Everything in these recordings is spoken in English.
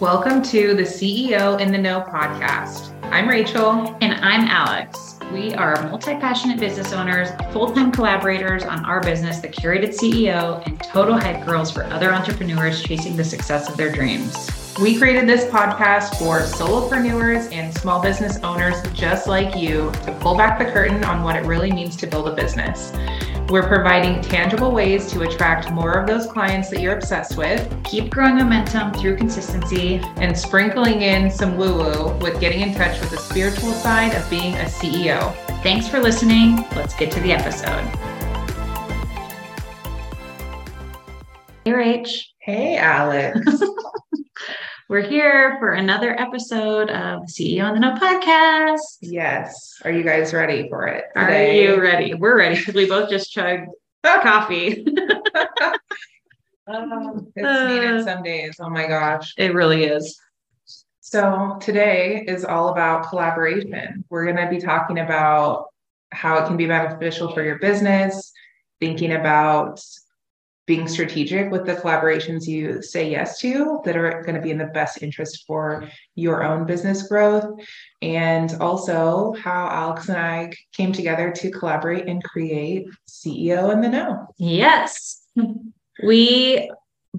Welcome to the CEO in the Know podcast. I'm Rachel. And I'm Alex. We are multi passionate business owners, full time collaborators on our business, The Curated CEO, and total hype girls for other entrepreneurs chasing the success of their dreams. We created this podcast for solopreneurs and small business owners just like you to pull back the curtain on what it really means to build a business. We're providing tangible ways to attract more of those clients that you're obsessed with, keep growing momentum through consistency, and sprinkling in some woo woo with getting in touch with the spiritual side of being a CEO. Thanks for listening. Let's get to the episode. Hey, Rach. Hey, Alex. We're here for another episode of the CEO in the Know podcast. Yes. Are you guys ready for it? Today? Are you ready? We're ready because we both just chugged coffee. um, it's uh, needed some days. Oh my gosh. It really is. So today is all about collaboration. We're going to be talking about how it can be beneficial for your business, thinking about being strategic with the collaborations you say yes to that are going to be in the best interest for your own business growth. And also how Alex and I came together to collaborate and create CEO in the Know. Yes. We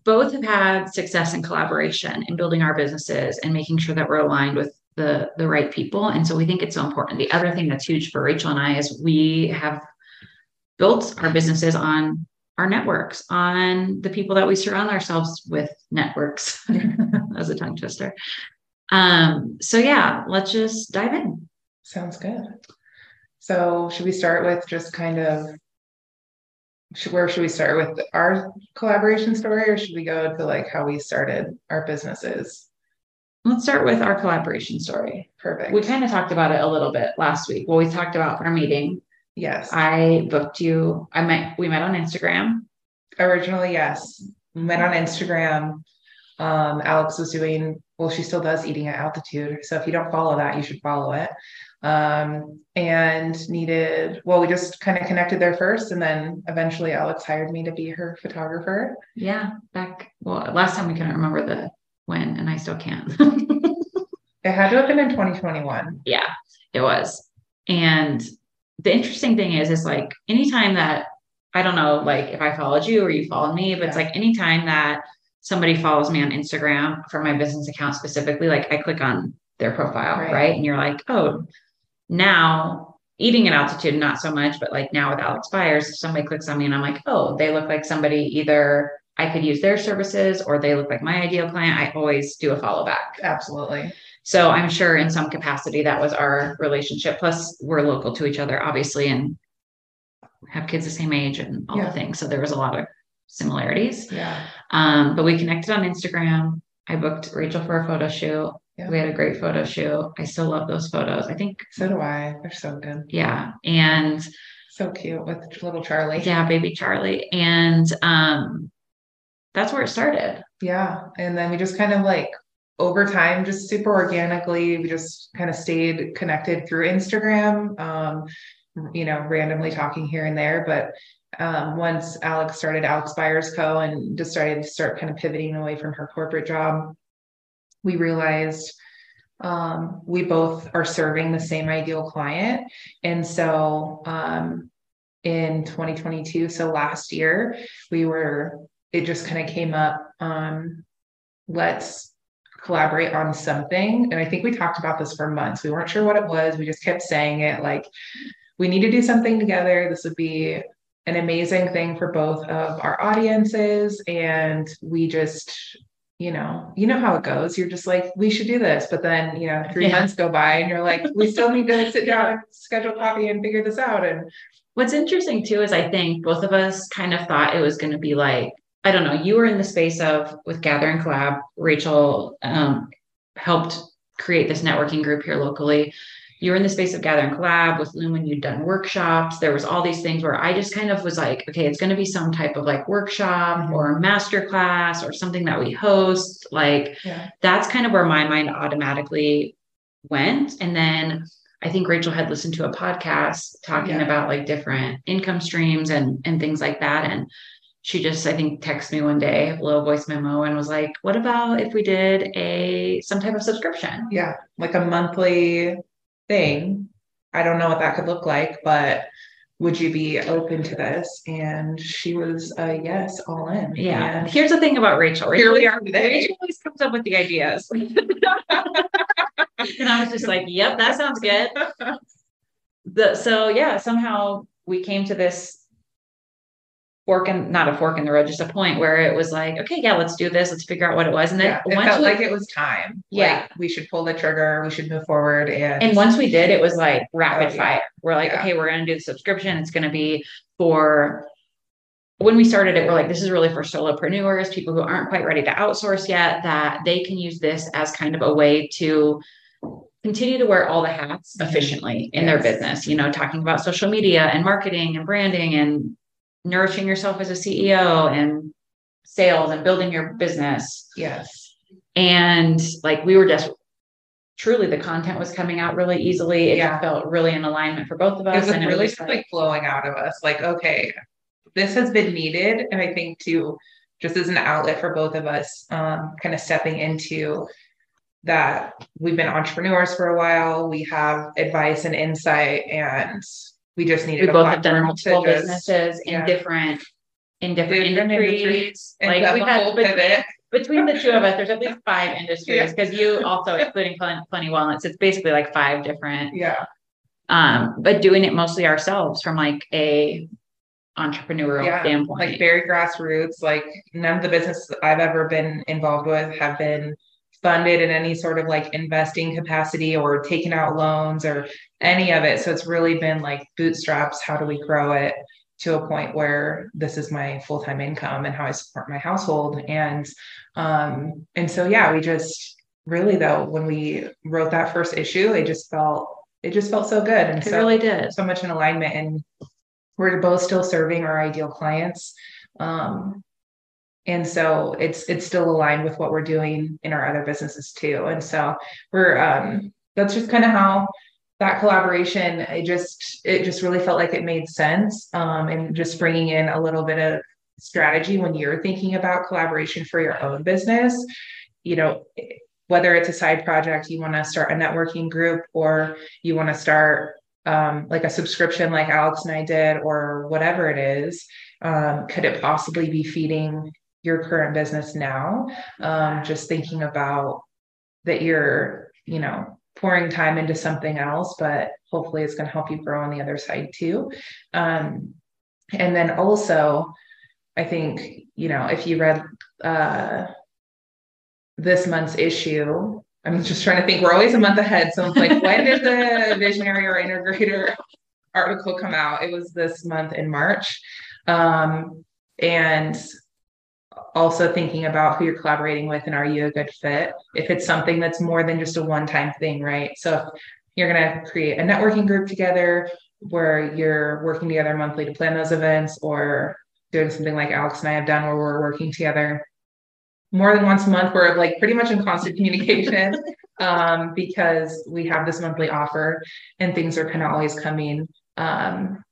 both have had success in collaboration in building our businesses and making sure that we're aligned with the the right people and so we think it's so important the other thing that's huge for rachel and i is we have built our businesses on our networks, on the people that we surround ourselves with networks as a tongue twister. Um, so yeah, let's just dive in. Sounds good. So should we start with just kind of should, where should we start with our collaboration story or should we go to like how we started our businesses? Let's start with our collaboration story. Perfect. We kind of talked about it a little bit last week. Well, we talked about our meeting Yes. I booked you. I met, we met on Instagram. Originally, yes. We met on Instagram. Um, Alex was doing, well, she still does eating at altitude. So if you don't follow that, you should follow it. Um, and needed, well, we just kind of connected there first. And then eventually Alex hired me to be her photographer. Yeah. Back, well, last time we couldn't remember the when, and I still can't. it had to have been in 2021. Yeah, it was. And the interesting thing is, is like anytime that I don't know, like if I followed you or you followed me, but it's like anytime that somebody follows me on Instagram for my business account specifically, like I click on their profile, right? right? And you're like, oh, now eating at altitude, not so much, but like now with Alex Byers, if somebody clicks on me and I'm like, oh, they look like somebody either I could use their services or they look like my ideal client, I always do a follow back. Absolutely. So I'm sure in some capacity that was our relationship. Plus, we're local to each other, obviously, and have kids the same age and all yeah. the things. So there was a lot of similarities. Yeah. Um, but we connected on Instagram. I booked Rachel for a photo shoot. Yeah. We had a great photo shoot. I still love those photos. I think so do I. They're so good. Yeah. And so cute with little Charlie. Yeah, baby Charlie. And um that's where it started. Yeah. And then we just kind of like over time, just super organically, we just kind of stayed connected through Instagram, um, you know, randomly talking here and there. But um, once Alex started Alex Byers Co. and started to start kind of pivoting away from her corporate job, we realized um, we both are serving the same ideal client. And so um, in 2022, so last year, we were, it just kind of came up. Um, let's collaborate on something. And I think we talked about this for months. We weren't sure what it was. We just kept saying it like, we need to do something together. This would be an amazing thing for both of our audiences. And we just, you know, you know how it goes. You're just like, we should do this. But then, you know, three yeah. months go by and you're like, we still need to sit down and schedule coffee and figure this out. And what's interesting too is I think both of us kind of thought it was going to be like I don't know, you were in the space of with Gather and Collab. Rachel um, helped create this networking group here locally. You were in the space of Gather and Collab with Lumen. You'd done workshops. There was all these things where I just kind of was like, okay, it's going to be some type of like workshop mm-hmm. or master class or something that we host. Like yeah. that's kind of where my mind automatically went. And then I think Rachel had listened to a podcast talking yeah. about like different income streams and and things like that. And she just I think texted me one day, a little voice memo, and was like, "What about if we did a some type of subscription?" Yeah, like a monthly thing. I don't know what that could look like, but would you be open to this? And she was a uh, yes, all in. Yeah. And Here's the thing about Rachel. Rachel here we are today. Rachel always comes up with the ideas. and I was just like, yep, that sounds good. The, so yeah, somehow we came to this fork and not a fork in the road, just a point where it was like, okay, yeah, let's do this. Let's figure out what it was. And then yeah, it felt we, like it was time. Yeah. Like we should pull the trigger. We should move forward. And, and once we did, it was like rapid oh, fire. We're like, yeah. okay, we're going to do the subscription. It's going to be for when we started it, we're like, this is really for solopreneurs, people who aren't quite ready to outsource yet, that they can use this as kind of a way to continue to wear all the hats mm-hmm. efficiently in yes. their business, you know, talking about social media and marketing and branding and nourishing yourself as a CEO and sales and building your business. Yes. And like we were just truly the content was coming out really easily. It yeah. felt really in alignment for both of us. It was and really it was like, like flowing out of us. Like, okay, this has been needed. And I think too, just as an outlet for both of us, um, kind of stepping into that we've been entrepreneurs for a while. We have advice and insight and we just needed. We both have done multiple just, businesses in yeah. different in different, different industries. industries. Like we had between, between, the two of us, there's at least five industries because yeah. you also including plenty wellness. It's basically like five different. Yeah. Um, but doing it mostly ourselves from like a entrepreneurial yeah, standpoint, like very grassroots. Like none of the businesses I've ever been involved with have been funded in any sort of like investing capacity or taking out loans or any of it. So it's really been like bootstraps. How do we grow it to a point where this is my full time income and how I support my household? And um, and so yeah, we just really though when we wrote that first issue, it just felt it just felt so good and it so, really did so much in alignment and we're both still serving our ideal clients um, and so it's it's still aligned with what we're doing in our other businesses too. And so we're um that's just kind of how that collaboration it just it just really felt like it made sense um and just bringing in a little bit of strategy when you're thinking about collaboration for your own business. You know whether it's a side project you want to start a networking group or you want to start um, like a subscription like alex and i did or whatever it is um, could it possibly be feeding your current business now um, just thinking about that you're you know pouring time into something else but hopefully it's going to help you grow on the other side too. Um, and then also i think you know if you read uh, this month's issue i'm just trying to think we're always a month ahead so it's like when did the visionary or integrator article come out? It was this month in march. Um, and also thinking about who you're collaborating with and are you a good fit if it's something that's more than just a one-time thing right? So if you're going to create a networking group together where you're working together monthly to plan those events or doing something like alex and i have done where we're working together more than once a month we're like pretty much in constant communication um, because we have this monthly offer and things are kind of always coming um,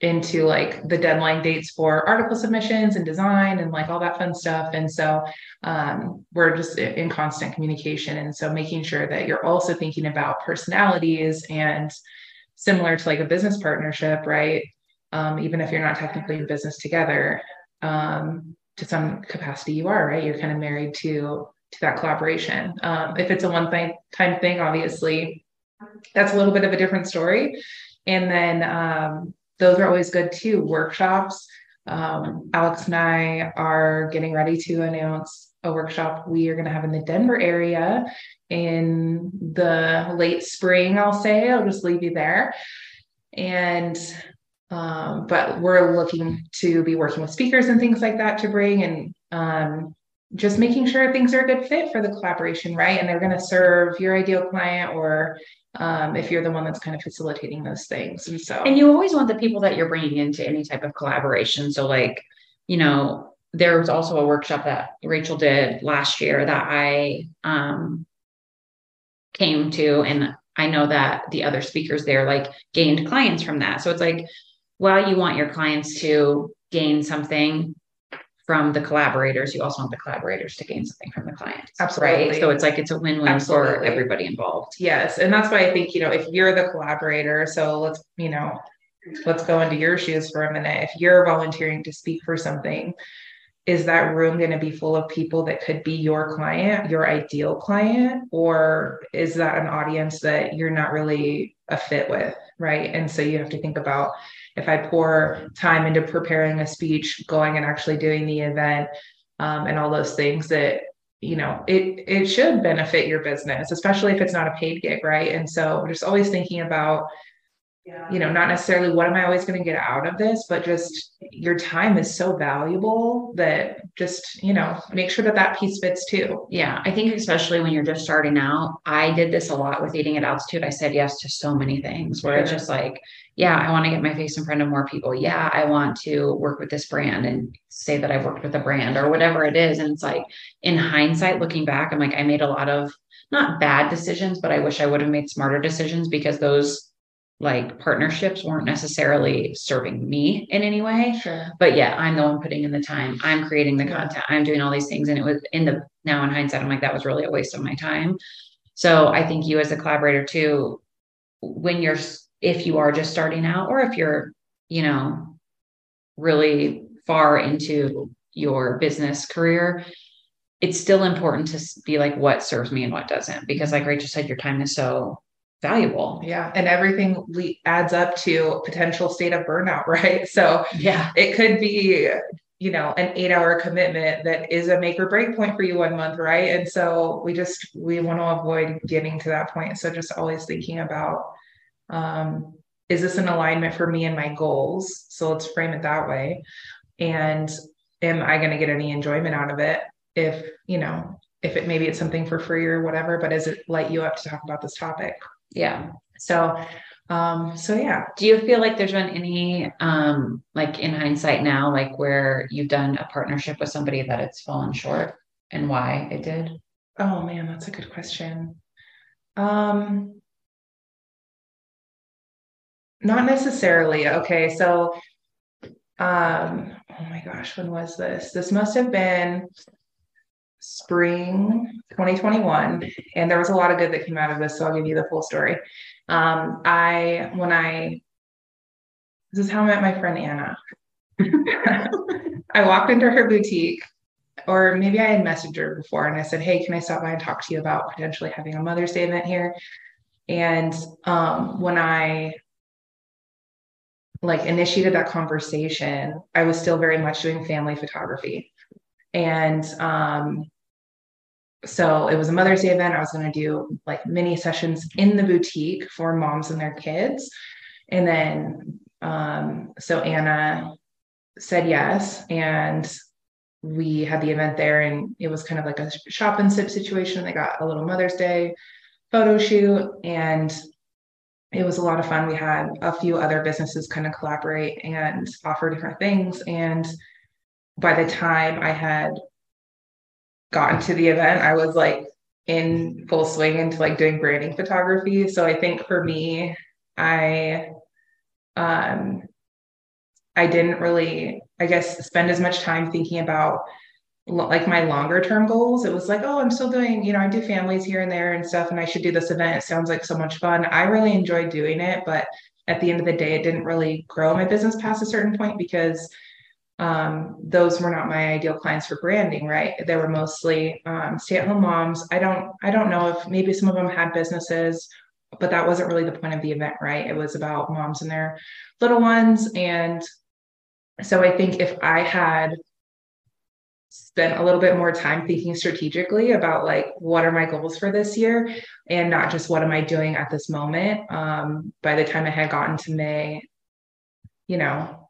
into like the deadline dates for article submissions and design and like all that fun stuff. And so um, we're just in constant communication. And so making sure that you're also thinking about personalities and similar to like a business partnership, right? Um, even if you're not technically in business together, um, to some capacity you are, right? You're kind of married to to that collaboration. Um, if it's a one time thing, obviously, that's a little bit of a different story. And then um, those are always good too. Workshops. Um, Alex and I are getting ready to announce a workshop we are going to have in the Denver area in the late spring, I'll say. I'll just leave you there. And um, but we're looking to be working with speakers and things like that to bring and um, just making sure things are a good fit for the collaboration, right? And they're going to serve your ideal client or um, if you're the one that's kind of facilitating those things. And so, and you always want the people that you're bringing into any type of collaboration. So, like, you know, there was also a workshop that Rachel did last year that I um, came to, and I know that the other speakers there like gained clients from that. So it's like, while you want your clients to gain something from the collaborators, you also want the collaborators to gain something from the client. Absolutely. Right. So it's like it's a win-win Absolutely. for everybody involved. Yes. And that's why I think, you know, if you're the collaborator, so let's, you know, let's go into your shoes for a minute. If you're volunteering to speak for something, is that room going to be full of people that could be your client, your ideal client, or is that an audience that you're not really a fit with? Right. And so you have to think about if I pour time into preparing a speech, going and actually doing the event, um, and all those things that you know it it should benefit your business especially if it's not a paid gig right? And so just always thinking about you know, not necessarily what am I always going to get out of this, but just your time is so valuable that just, you know, make sure that that piece fits too. Yeah. I think, especially when you're just starting out, I did this a lot with eating at altitude. I said yes to so many things where it's just like, yeah, I want to get my face in front of more people. Yeah, I want to work with this brand and say that I've worked with a brand or whatever it is. And it's like, in hindsight, looking back, I'm like, I made a lot of not bad decisions, but I wish I would have made smarter decisions because those like partnerships weren't necessarily serving me in any way. Sure. But yeah, I'm the one putting in the time. I'm creating the content. I'm doing all these things. And it was in the now in hindsight, I'm like, that was really a waste of my time. So I think you as a collaborator too, when you're if you are just starting out or if you're, you know, really far into your business career, it's still important to be like what serves me and what doesn't. Because like Rachel said, your time is so valuable. Yeah. And everything le- adds up to potential state of burnout, right? So yeah, it could be, you know, an eight hour commitment that is a make or break point for you one month, right? And so we just, we want to avoid getting to that point. So just always thinking about, um, is this an alignment for me and my goals? So let's frame it that way. And am I going to get any enjoyment out of it? If, you know, if it maybe it's something for free or whatever, but does it light you up to talk about this topic? Yeah. So, um, so yeah. Do you feel like there's been any, um, like in hindsight now, like where you've done a partnership with somebody that it's fallen short and why it did? Oh man, that's a good question. Um, not necessarily. Okay. So, um, oh my gosh, when was this? This must have been spring 2021 and there was a lot of good that came out of this so i'll give you the full story. Um, i when i this is how i met my friend anna. I walked into her boutique or maybe i had messaged her before and i said hey can i stop by and talk to you about potentially having a mother's day event here? And um, when i like initiated that conversation i was still very much doing family photography and um, so it was a Mother's Day event. I was going to do like mini sessions in the boutique for moms and their kids. And then, um, so Anna said yes. And we had the event there, and it was kind of like a shop and sip situation. They got a little Mother's Day photo shoot, and it was a lot of fun. We had a few other businesses kind of collaborate and offer different things. And by the time I had gotten to the event, I was like in full swing into like doing branding photography. So I think for me, I um I didn't really, I guess, spend as much time thinking about like my longer term goals. It was like, oh, I'm still doing, you know, I do families here and there and stuff, and I should do this event. It sounds like so much fun. I really enjoyed doing it, but at the end of the day, it didn't really grow my business past a certain point because um, those were not my ideal clients for branding right? They were mostly um, stay-at-home moms. I don't i don't know if maybe some of them had businesses but that wasn't really the point of the event right? It was about moms and their little ones. And so i think if i had spent a little bit more time thinking strategically about like what are my goals for this year and not just what am i doing at this moment um, by the time i had gotten to may you know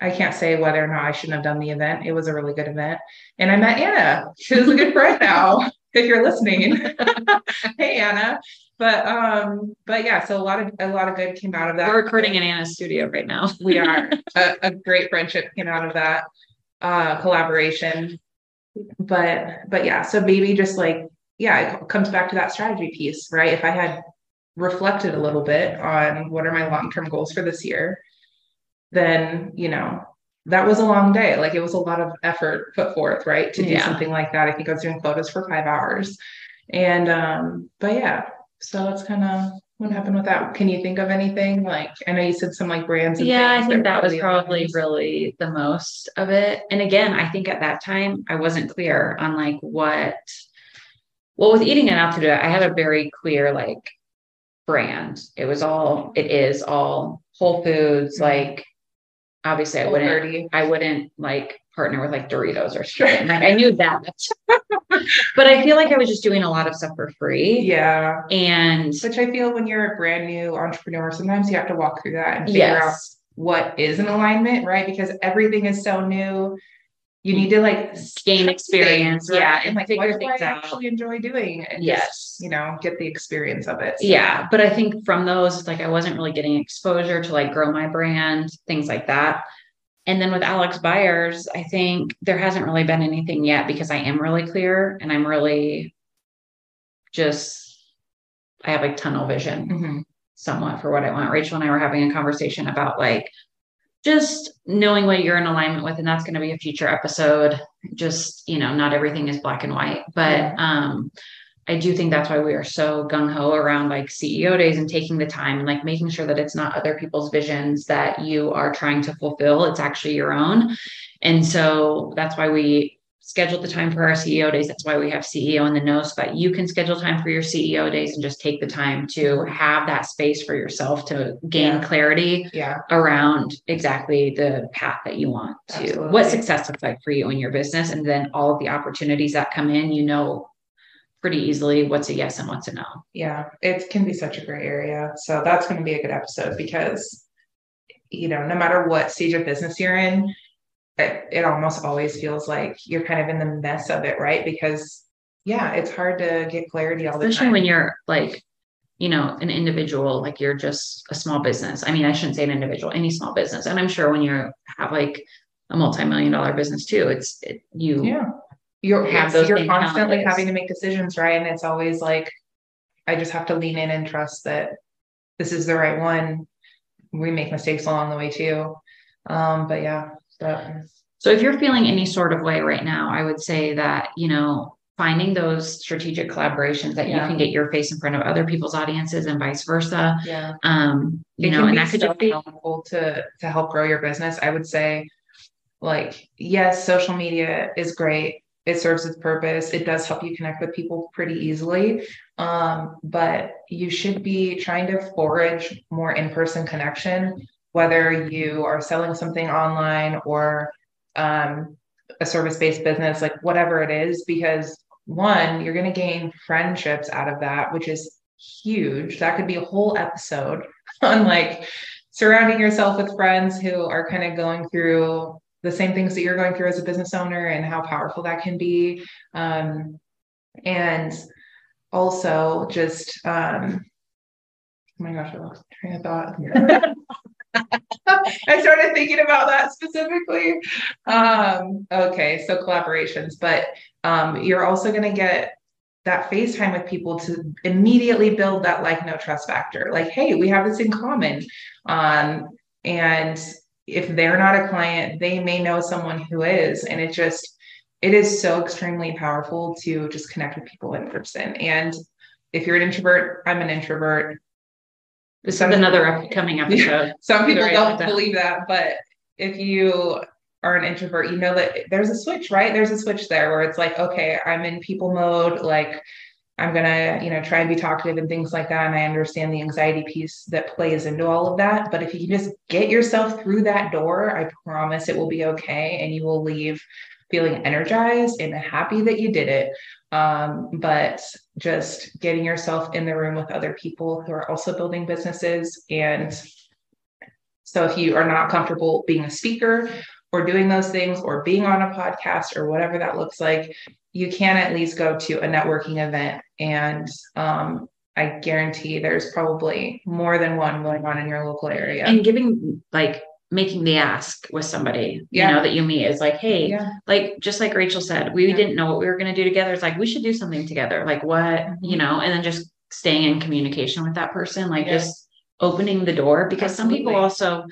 I can't say whether or not I shouldn't have done the event. It was a really good event. And I met Anna. She's a good friend now, if you're listening. hey Anna. But um, but yeah, so a lot of a lot of good came out of that. We're recording in Anna's studio right now. we are. A, a, great friendship came out of that uh collaboration. But but yeah, so maybe just like, yeah, it comes back to that strategy piece, right? If I had reflected a little bit on what are my long-term goals for this year then you know that was a long day. Like it was a lot of effort put forth, right? To do Yeah. something like that. I think I was doing photos for five hours. And um, but yeah, so that's kind of what happened with that. Can you think of anything? Like I know you said some like brands. and Yeah, I think that was probably really the most of it. And again, I think at that time I wasn't clear on like what, well, with eating at altitude, I had a very clear like brand. It was all, it is all Whole Foods. Mhm. Like, obviously, I wouldn't, 30. I wouldn't like partner with like Doritos or something. Like, I knew that, but I feel like I was just doing a lot of stuff for free. Yeah. And Which I feel when you're a brand new entrepreneur, sometimes you have to walk through that and figure out what is an alignment, right? Because everything is so new. You need to like gain experience. things, right? Yeah. and like figure what do I out. actually enjoy doing and Yes. just, you know get the experience of it. So, Yeah, but I think from those, like I wasn't really getting exposure to like grow my brand, things like that. And then with Alex Byers, I think there hasn't really been anything yet because I am really clear and I'm really just I have like tunnel vision Mhm. somewhat for what I want. Rachel and I were having a conversation about like just knowing what you're in alignment with, and that's going to be a future episode. Just, you know, not everything is black and white, but Yeah. um I do think that's why we are so gung ho around like CEO days and taking the time and like making sure that it's not other people's visions that you are trying to fulfill. It's actually your own. And so that's why we scheduled the time for our CEO days. That's why we have CEO in the know so that you can schedule time for your CEO days and just take the time to have that space for yourself to gain Yeah. clarity Yeah. around exactly the path that you want to Absolutely. what success looks like for you in your business and then all of the opportunities that come in you know pretty easily what's a yes and what's a no Yeah. It can be such a great area. So that's going to be a good episode because, you know, no matter what stage of business you're in, it, it almost always feels like you're kind of in the mess of it, right? Because, yeah, it's hard to get clarity all the time. especially when you're like you know an individual like you're just a small business. I mean i shouldn't say an individual any small business. And i'm sure when you have like a multi-million dollar business too it's it, you yeah. You're have those you're constantly having to make decisions right? And it's always like i just have to lean in and trust that this is the right one. We make mistakes along the way too. Um but yeah so So if you're feeling any sort of way right now, I would say that, you know, finding those strategic collaborations that you can get your face in front of other people's audiences and vice versa. yeah. Um, you it know, and that could so just be helpful to to help grow your business. I would say like yes social media is great. It serves its purpose. It does help you connect with people pretty easily. Um, but you should be trying to forage more in-person connection whether you are selling something online or um, a service-based business like whatever it is because one you're going to gain friendships out of that which is huge. That could be a whole episode on like surrounding yourself with friends who are kind of going through the same things that you're going through as a business owner and how powerful that can be. Um, and also just um, oh my gosh i lost train of thought I started thinking about that specifically. Um, okay, so collaborations, but um, you're also going to get that FaceTime with people to immediately build that like no trust factor. Like, hey, we have this in common. Um, and if they're not a client, they may know someone who is. And it just, it is so extremely powerful to just connect with people in person. And if you're an introvert, I'm an introvert. This is another upcoming episode. Some people Right, don't like that. believe that, but if you are an introvert, you know that there's a switch, right? There's a switch there where it's like, okay, I'm in people mode, like I'm gonna, you know, try and be talkative and things like that. And I understand the anxiety piece that plays into all of that. But if you can just get yourself through that door, I promise it will be okay and you will leave feeling energized and happy that you did it. Um, but just getting yourself in the room with other people who are also building businesses and so if you are not comfortable being a speaker or doing those things or being on a podcast or whatever that looks like, you can at least go to a networking event. And um, I guarantee there's probably more than one going on in your local area. And giving like making the ask with somebody, Yeah. you know, that you meet is like, hey, yeah, like just like Rachel said, we Yeah. didn't know what we were going to do together. It's like we should do something together. Like what, you Mhm. know, and then just staying in communication with that person, like Yeah. just opening the door because some people also,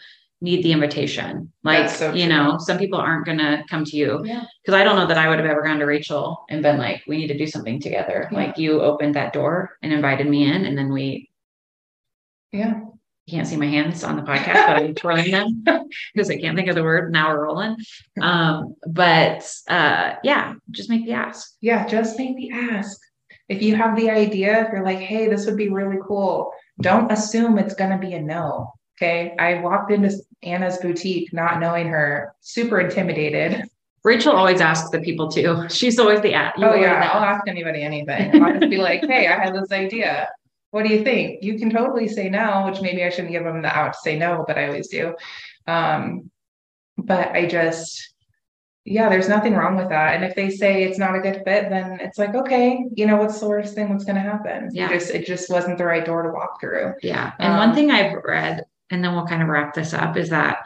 need the invitation. Like, so you know, some people aren't going to come to you Yeah. because I don't know that I would have ever gone to Rachel and been like, we need to do something together. Like, you opened that door and invited me in, and then we Yeah. You can't see my hands on the podcast, but I'm twirling them because I can't think of the word. Now we're rolling. Um, but uh, yeah, just make the ask. Yeah. Just make the ask. If you have the idea, if you're like, hey, this would be really cool, don't assume it's going to be a no. Okay. I walked into Anna's boutique not knowing her, super intimidated. Rachel always asks the people too. She's always the at. Oh, yeah. I'll ask anybody anything. I'll just be like, hey, I had this idea. What do you think? You can totally say no, which maybe I shouldn't give them the out to say no, but I always do. Um, but I just, yeah, there's nothing wrong with that. And if they say it's not a good fit, then it's like, okay, you know, what's the worst thing that's going to happen? You Yeah. just, it just wasn't the right door to walk through. Yeah. And one Um, thing I've read, and then we'll kind of wrap this up, is that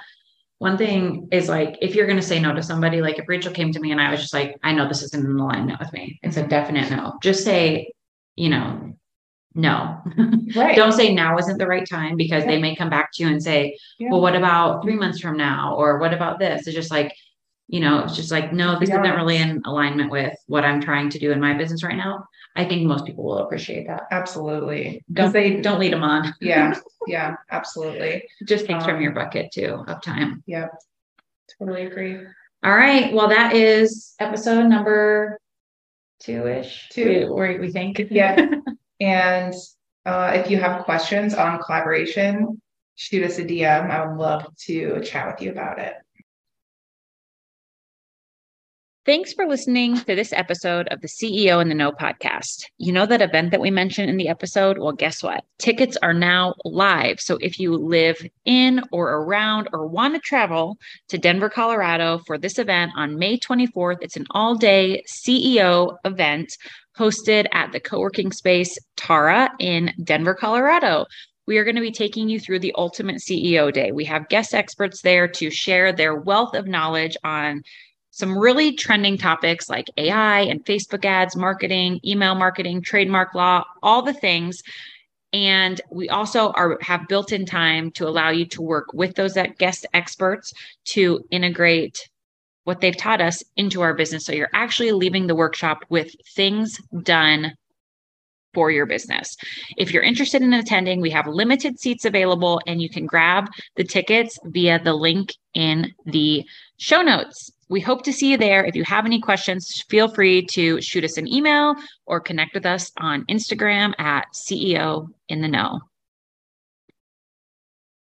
one thing is like if you're going to say no to somebody, like if Rachel came to me and I was just like, I know this isn't in alignment with me, it's a Mhm. definite no. Just say, you know, no. Right. Don't say now isn't the right time because they may come back to you and say, Yeah. well, what about three months from now? Or what about this? It's just like, you know, it's just like, no, this isn't really in alignment with what I'm trying to do in my business right now. I think most people will appreciate that. Absolutely. Don't they, don't lead them on. yeah, yeah, absolutely. Just from Um, your bucket too of time. Yep. Totally agree. All right. Well, that is episode number two ish. Two. We, we think. Yeah. And uh, if you have questions on collaboration, shoot us a DM. I would love to chat with you about it. Thanks for listening to this episode of the CEO in the Know podcast. You know that event that we mentioned in the episode? Well, guess what? Tickets are now live. So if you live in or around or want to travel to Denver, Colorado for this event on May 24th, it's an all day CEO event hosted at the co working space Tara in Denver, Colorado. We are going to be taking you through the ultimate CEO day. We have guest experts there to share their wealth of knowledge on some really trending topics like AI and Facebook ads, marketing, email marketing, trademark law, all the things. And we also are have built-in time to allow you to work with those guest experts to integrate what they've taught us into our business. So you're actually leaving the workshop with things done for your business. If you're interested in attending, we have limited seats available and you can grab the tickets via the link in the show notes. We hope to see you there. If you have any questions, feel free to shoot us an email or connect with us on Instagram at CEO in the Know.